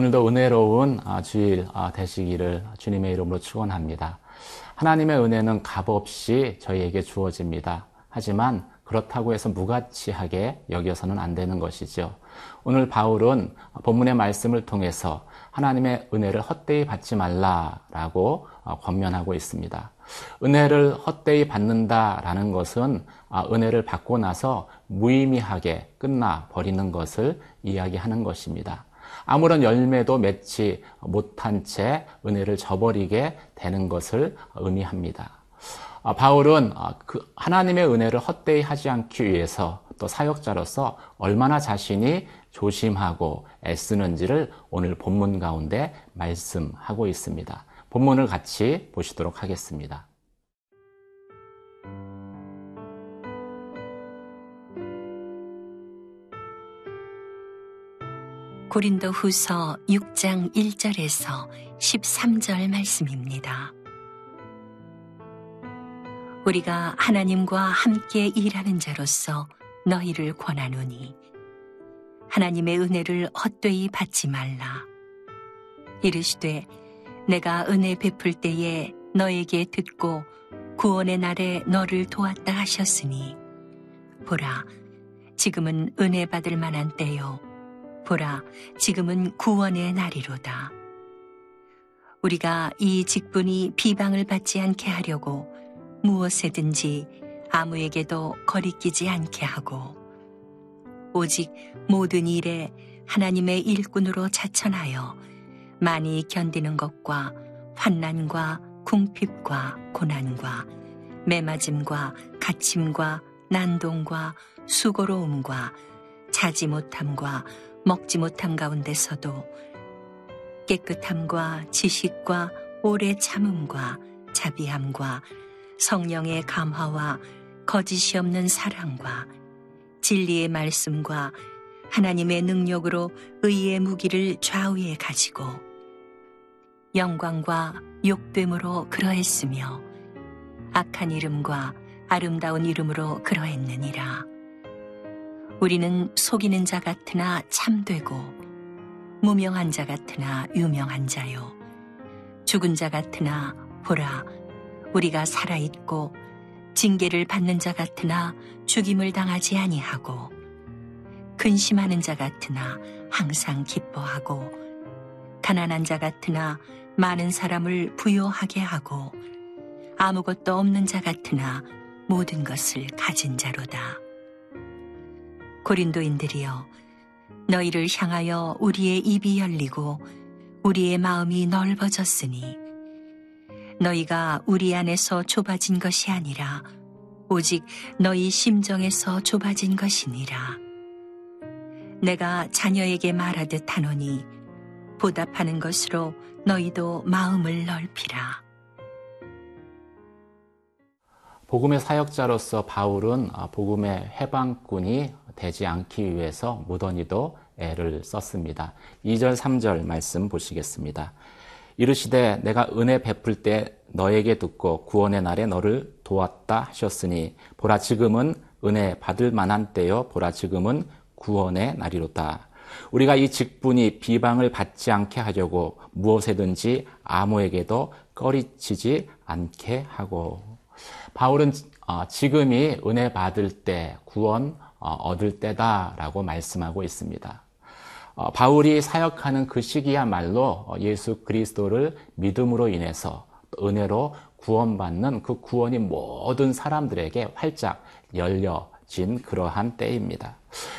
오늘도 은혜로운 아, 주일 아, 되시기를 주님의 이름으로 축원합니다. 하나님의 은혜는 값없이 저희에게 주어집니다. 하지만 그렇다고 해서 무가치하게 여겨서는 안 되는 것이죠. 오늘 바울은 본문의 말씀을 통해서 하나님의 은혜를 헛되이 받지 말라라고 어, 권면하고 있습니다. 은혜를 헛되이 받는다라는 것은 아, 은혜를 받고 나서 무의미하게 끝나 버리는 것을 이야기하는 것입니다. 아무런 열매도 맺지 못한 채 은혜를 저버리게 되는 것을 의미합니다. 아, 바울은 아, 그 하나님의 은혜를 헛되이 하지 않기 위해서 또 사역자로서 얼마나 자신이 조심하고 애쓰는지를 오늘 본문 가운데 말씀하고 있습니다. 본문을 같이 보시도록 하겠습니다. 고린도 후서 6장 1절에서 13절 말씀입니다. 우리가 하나님과 함께 일하는 자로서 너희를 권하노니 하나님의 은혜를 헛되이 받지 말라. 이르시되 내가 은혜 베풀 때에 너에게 듣고 구원의 날에 너를 도왔다 하셨으니 보라 지금은 은혜 받을 만한 때요 보라, 지금은 구원의 날이로다. 우리가 이 직분이 비방을 받지 않게 하려고 무엇에든지 아무에게도 거리끼지 않게 하고 오직 모든 일에 하나님의 일꾼으로 자천하여 많이 견디는 것과 환난과 궁핍과 고난과 매맞음과 갇힘과 난동과 수고로움과 자지 못함과 먹지 못함 가운데서도 깨끗함과 지식과 오래 참음과 자비함과 성령의 감화와 거짓이 없는 사랑과 진리의 말씀과 하나님의 능력으로 의의 무기를 좌우에 가지고 영광과 욕됨으로 그러했으며 악한 이름과 아름다운 이름으로 그러했느니라. 우리는 속이는 자 같으나 참되고 무명한 자 같으나 유명한 자요 죽은 자 같으나 보라 우리가 살아 있고 징계를 받는 자 같으나 죽임을 당하지 아니하고 근심하는 자 같으나 항상 기뻐하고 가난한 자 같으나 많은 사람을 부요하게 하고 아무것도 없는 자 같으나 모든 것을 가진 자로다. 고린도인들이여 너희를 향하여 우리의 입이 열리고 우리의 마음이 넓어졌으니 너희가 우리 안에서 좁아진 것이 아니라 오직 너희 심정에서 좁아진 것이니라 내가 자녀에게 말하듯 하노니 보답하는 것으로 너희도 마음을 넓히라. 복음의 사역자로서 바울은 복음의 해방꾼이 되지 않기 위해서 무던히도 애를 썼습니다. 2절, 3절 말씀 보시겠습니다. 이르시되 내가 은혜 베풀 때 너에게 듣고 구원의 날에 너를 도왔다 하셨으니 보라 지금은 은혜 받을 만한 때요 보라 지금은 구원의 날이로다. 우리가 이 직분이 비방을 받지 않게 하려고 무엇에든지 아무에게도 꺼리치지 않게 하고 바울은 어, 지금이 은혜 받을 때 구원 어, 얻을 때다라고 말씀하고 있습니다. 어, 바울이 사역하는 그 시기야말로 예수 그리스도를 믿음으로 인해서 은혜로 구원받는 그 구원이 모든 사람들에게 활짝 열려진 그러한 때입니다.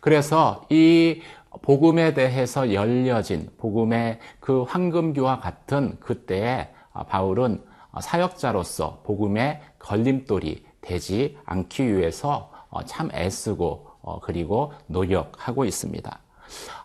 그래서 이 복음에 대해서 열려진 복음의 그 황금교와 같은 그때에 바울은 사역자로서 복음의 걸림돌이 되지 않기 위해서 어, 참 애쓰고 어, 그리고 노력하고 있습니다.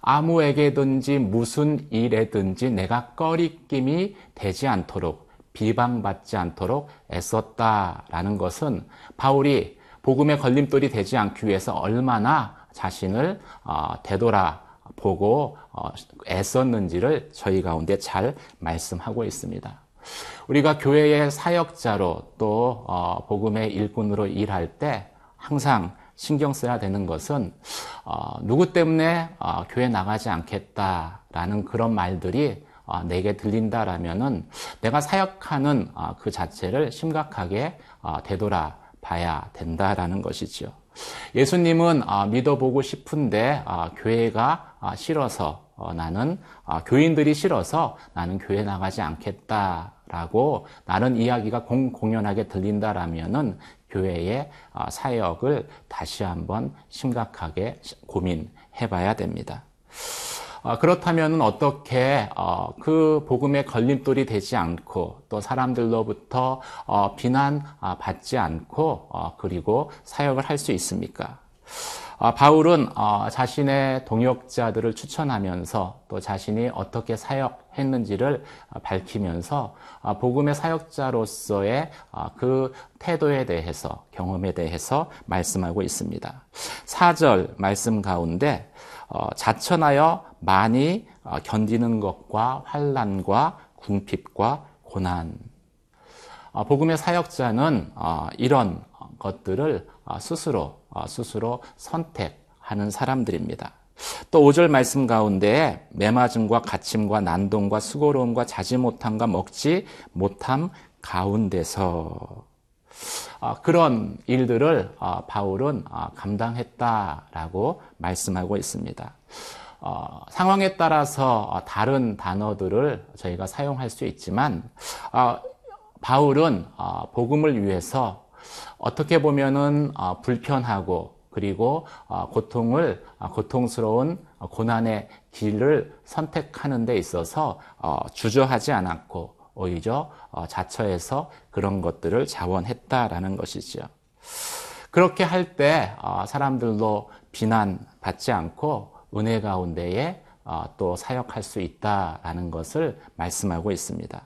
아무에게든지 무슨 일에든지 내가 꺼리낌이 되지 않도록 비방받지 않도록 애썼다라는 것은 바울이 복음의 걸림돌이 되지 않기 위해서 얼마나 자신을 어, 되돌아 보고 애썼는지를 저희 가운데 잘 말씀하고 있습니다. 우리가 교회의 사역자로 또 복음의 일꾼으로 일할 때 항상 신경 써야 되는 것은 어, 누구 때문에 어, 교회 나가지 않겠다라는 그런 말들이 어, 내게 들린다라면은 내가 사역하는 어, 그 자체를 심각하게 어, 되돌아 봐야 된다라는 것이지요. 예수님은 어, 믿어보고 싶은데 어, 교회가 어, 싫어서 어, 나는 어, 교인들이 싫어서 나는 교회 나가지 않겠다라고 나는 이야기가 공, 공연하게 들린다라면은 교회의 어, 사역을 다시 한번 심각하게 고민해 봐야 됩니다. 어, 그렇다면 어떻게 어, 그 복음의 걸림돌이 되지 않고 또 사람들로부터 어, 비난 아, 받지 않고 어, 그리고 사역을 할 수 있습니까? 어, 바울은 어, 자신의 동역자들을 추천하면서 또 자신이 어떻게 사역했는지를 어, 밝히면서 어, 복음의 사역자로서의 어, 그 태도에 대해서 경험에 대해서 말씀하고 있습니다. 4절 말씀 가운데 어, 자천하여 많이 어, 견디는 것과 환란과 궁핍과 고난. 어, 복음의 사역자는 어, 이런 것들을 어, 스스로 어, 스스로 선택하는 사람들입니다. 또 5절 말씀 가운데 매맞음과 갇힘과 난동과 수고로움과 자지 못함과 먹지 못함 가운데서 어, 그런 일들을 어, 바울은 어, 감당했다라고 말씀하고 있습니다. 어, 상황에 따라서 어, 다른 단어들을 저희가 사용할 수 있지만 어, 바울은 어, 복음을 위해서 어떻게 보면은 어, 불편하고 그리고 어, 고통을 어, 고통스러운 고난의 길을 선택하는 데 있어서 어, 주저하지 않았고 오히려 어, 자처해서 그런 것들을 자원했다라는 것이죠. 그렇게 할때 어, 사람들도 비난받지 않고 은혜 가운데에 어, 또 사역할 수 있다라는 것을 말씀하고 있습니다.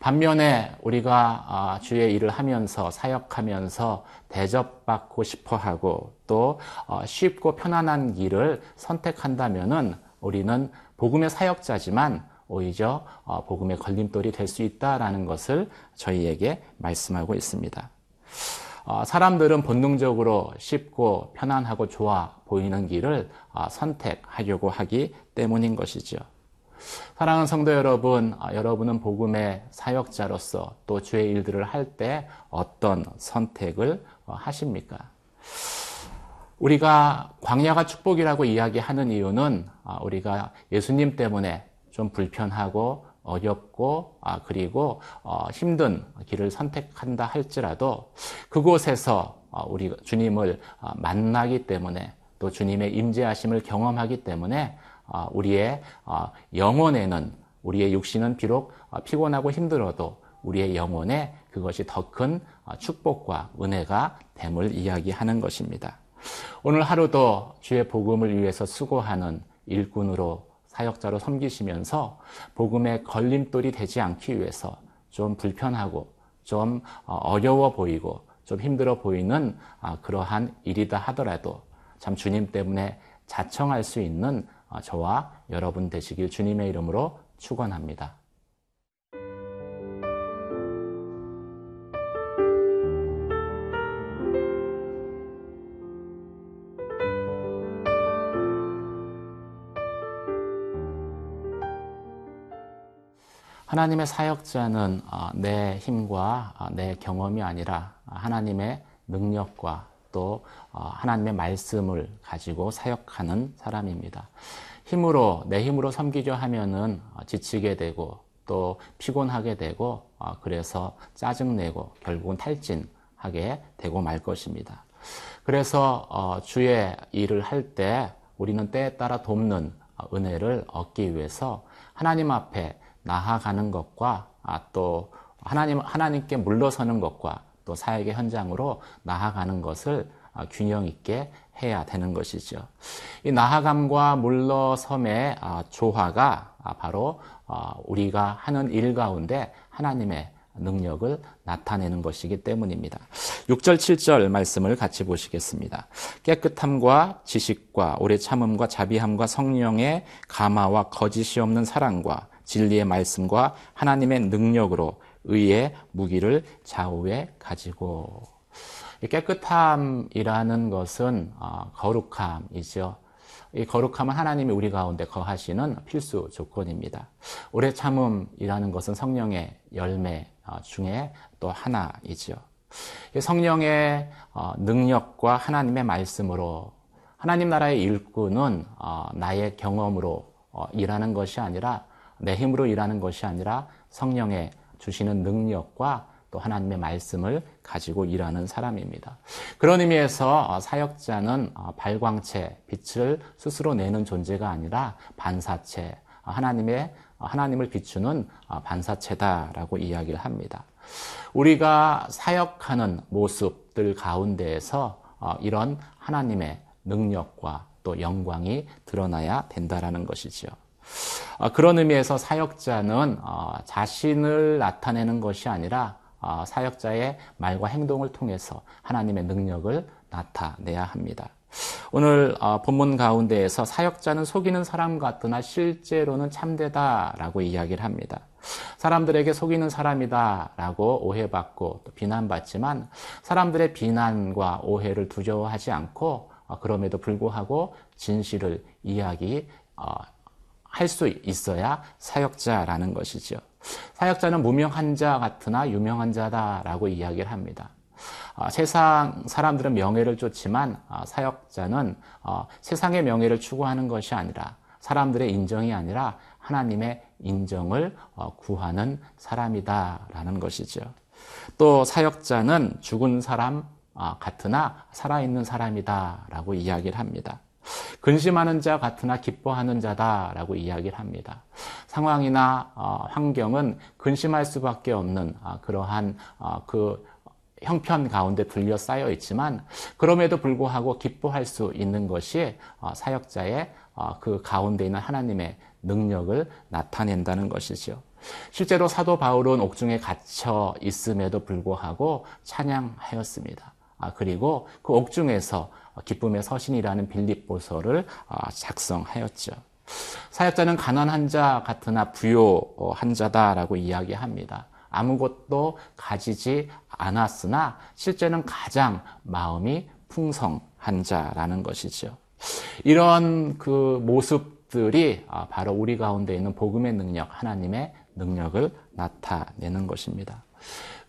반면에 우리가 아, 주의 일을 하면서 사역하면서 대접받고 싶어 하고 또 어, 쉽고 편안한 길을 선택한다면은 우리는 복음의 사역자지만 오히려 어, 복음의 걸림돌이 될 수 있다라는 것을 저희에게 말씀하고 있습니다. 어, 사람들은 본능적으로 쉽고 편안하고 좋아 보이는 길을 선택하려고 하기 때문인 것이죠. 사랑하는 성도 여러분, 아, 여러분은 복음의 사역자로서 또 주의 일들을 할 때 어떤 선택을 어, 하십니까? 우리가 광야가 축복이라고 이야기하는 이유는 아, 우리가 예수님 때문에 좀 불편하고 어렵고 아, 그리고 어, 힘든 길을 선택한다 할지라도 그곳에서 어, 우리 주님을 만나기 때문에 또 주님의 임재하심을 경험하기 때문에 아, 우리의 아, 영혼에는 우리의 육신은 비록 아, 피곤하고 힘들어도 우리의 영혼에 그것이 더 큰 축복과 은혜가 됨을 이야기하는 것입니다. 오늘 하루도 주의 복음을 위해서 수고하는 일꾼으로 사역자로 섬기시면서 복음의 걸림돌이 되지 않기 위해서 좀 불편하고 좀 어, 어려워 보이고 좀 힘들어 보이는 그러한 일이다 하더라도 참 주님 때문에 자청할 수 있는 아, 저와 여러분 되시길 주님의 이름으로 축원합니다. 하나님의 사역자는 아, 내 힘과 아, 내 경험이 아니라 하나님의 능력과 또 어, 하나님의 말씀을 가지고 사역하는 사람입니다. 힘으로 내 힘으로 섬기려 하면은 어, 지치게 되고 또 피곤하게 되고 어, 그래서 짜증내고 결국은 탈진하게 되고 말 것입니다. 그래서 주의 일을 할 때 우리는 때에 따라 돕는 은혜를 얻기 위해서 하나님 앞에 나아가는 것과 아, 또 하나님 하나님께 물러서는 것과 또 사역의 현장으로 나아가는 것을 아, 균형 있게 해야 되는 것이죠. 이 나아감과 물러섬의 아, 조화가 아, 바로 우리가 하는 일 가운데 하나님의 능력을 나타내는 것이기 때문입니다. 6절, 7절 말씀을 같이 보시겠습니다. 깨끗함과 지식과 오래 참음과 자비함과 성령의 감화와 거짓이 없는 사랑과 진리의 말씀과 하나님의 능력으로 의의 무기를 좌우에 가지고 깨끗함이라는 것은 어, 거룩함이죠. 이 거룩함은 하나님이 우리 가운데 거하시는 필수 조건입니다. 오래 참음이라는 것은 성령의 열매 어, 중에 또 하나이죠. 성령의 어, 능력과 하나님의 말씀으로 하나님 나라의 일꾼은 나의 경험으로 일하는 것이 아니라 내 힘으로 일하는 것이 아니라 성령의 주시는 능력과 또 하나님의 말씀을 가지고 일하는 사람입니다. 그런 의미에서 어, 사역자는 어, 발광체, 빛을 스스로 내는 존재가 아니라 반사체, 어, 하나님의 하나님을 비추는 반사체다라고 이야기를 합니다. 우리가 사역하는 모습들 가운데에서 이런 하나님의 능력과 또 영광이 드러나야 된다라는 것이지요. 그런 의미에서 사역자는 자신을 나타내는 것이 아니라 어, 사역자의 말과 행동을 통해서 하나님의 능력을 나타내야 합니다. 오늘 어, 본문 가운데에서 사역자는 속이는 사람 같으나 실제로는 참되다라고 이야기를 합니다. 사람들에게 속이는 사람이다라고 오해받고 또 비난받지만 사람들의 비난과 오해를 두려워하지 않고 어, 그럼에도 불구하고 진실을 이야기 할 수 있어야 사역자라는 것이죠. 사역자는 무명한 자 같으나 유명한 자다라고 이야기를 합니다. 어, 세상 사람들은 명예를 쫓지만 어, 사역자는 어, 세상의 명예를 추구하는 것이 아니라 사람들의 인정이 아니라 하나님의 인정을 어, 구하는 사람이다라는 것이죠. 또 사역자는 죽은 사람 어, 같으나 살아있는 사람이다라고 이야기를 합니다. 근심하는 자 같으나 기뻐하는 자다라고 이야기를 합니다. 상황이나 어, 환경은 근심할 수밖에 없는 어, 그러한 어, 그 형편 가운데 둘러싸여 있지만 그럼에도 불구하고 기뻐할 수 있는 것이 어, 사역자의 어, 그 가운데 있는 하나님의 능력을 나타낸다는 것이죠. 실제로 사도 바울은 옥중에 갇혀 있음에도 불구하고 찬양하였습니다. 아, 그리고 그 옥중에서 기쁨의 서신이라는 빌립보서를 아, 작성하였죠. 사역자는 가난한 자 같으나 부요한 자다라고 이야기합니다. 아무것도 가지지 않았으나 실제는 가장 마음이 풍성한 자라는 것이죠. 이런 그 모습들이 아, 바로 우리 가운데 있는 복음의 능력, 하나님의 능력을 나타내는 것입니다.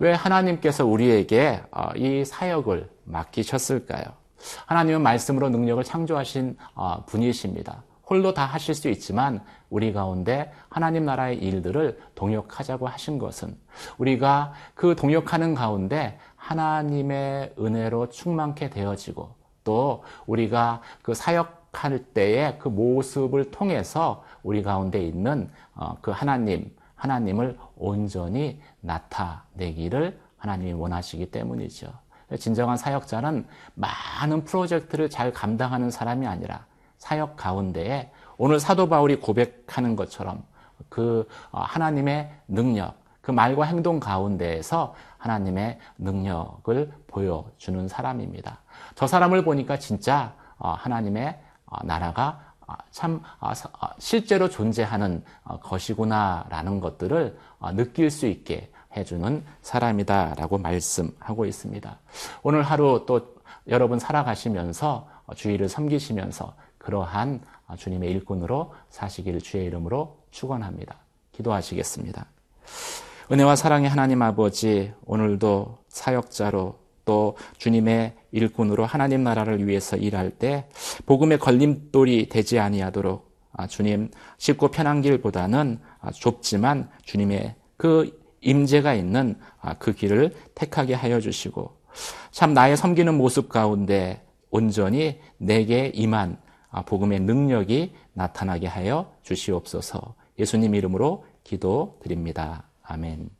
왜 하나님께서 우리에게 어, 이 사역을 맡기셨을까요? 하나님은 말씀으로 능력을 창조하신 어, 분이십니다. 홀로 다 하실 수 있지만 우리 가운데 하나님 나라의 일들을 동역하자고 하신 것은 우리가 그 동역하는 가운데 하나님의 은혜로 충만케 되어지고 또 우리가 그 사역할 때의 그 모습을 통해서 우리 가운데 있는 어, 그 하나님 하나님을 온전히 나타내기를 하나님이 원하시기 때문이죠. 진정한 사역자는 많은 프로젝트를 잘 감당하는 사람이 아니라 사역 가운데에 오늘 사도 바울이 고백하는 것처럼 그 어, 하나님의 능력, 그 말과 행동 가운데에서 하나님의 능력을 보여주는 사람입니다. 저 사람을 보니까 진짜 어, 하나님의 어, 나라가 참 실제로 존재하는 것이구나라는 것들을 느낄 수 있게 해주는 사람이다라고 말씀하고 있습니다. 오늘 하루 또 여러분 살아가시면서 주의를 섬기시면서 그러한 주님의 일꾼으로 사시기를 주의 이름으로 축원합니다. 기도하시겠습니다. 은혜와 사랑의 하나님 아버지 오늘도 사역자로 또 주님의 일꾼으로 하나님 나라를 위해서 일할 때 복음의 걸림돌이 되지 아니하도록 주님 쉽고 편한 길보다는 좁지만 주님의 그 임재가 있는 아, 그 길을 택하게 하여 주시고 참 나의 섬기는 모습 가운데 온전히 내게 임한 아, 복음의 능력이 나타나게 하여 주시옵소서. 예수님 이름으로 기도드립니다. 아멘.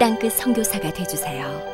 땅끝 선교사가 되주세요.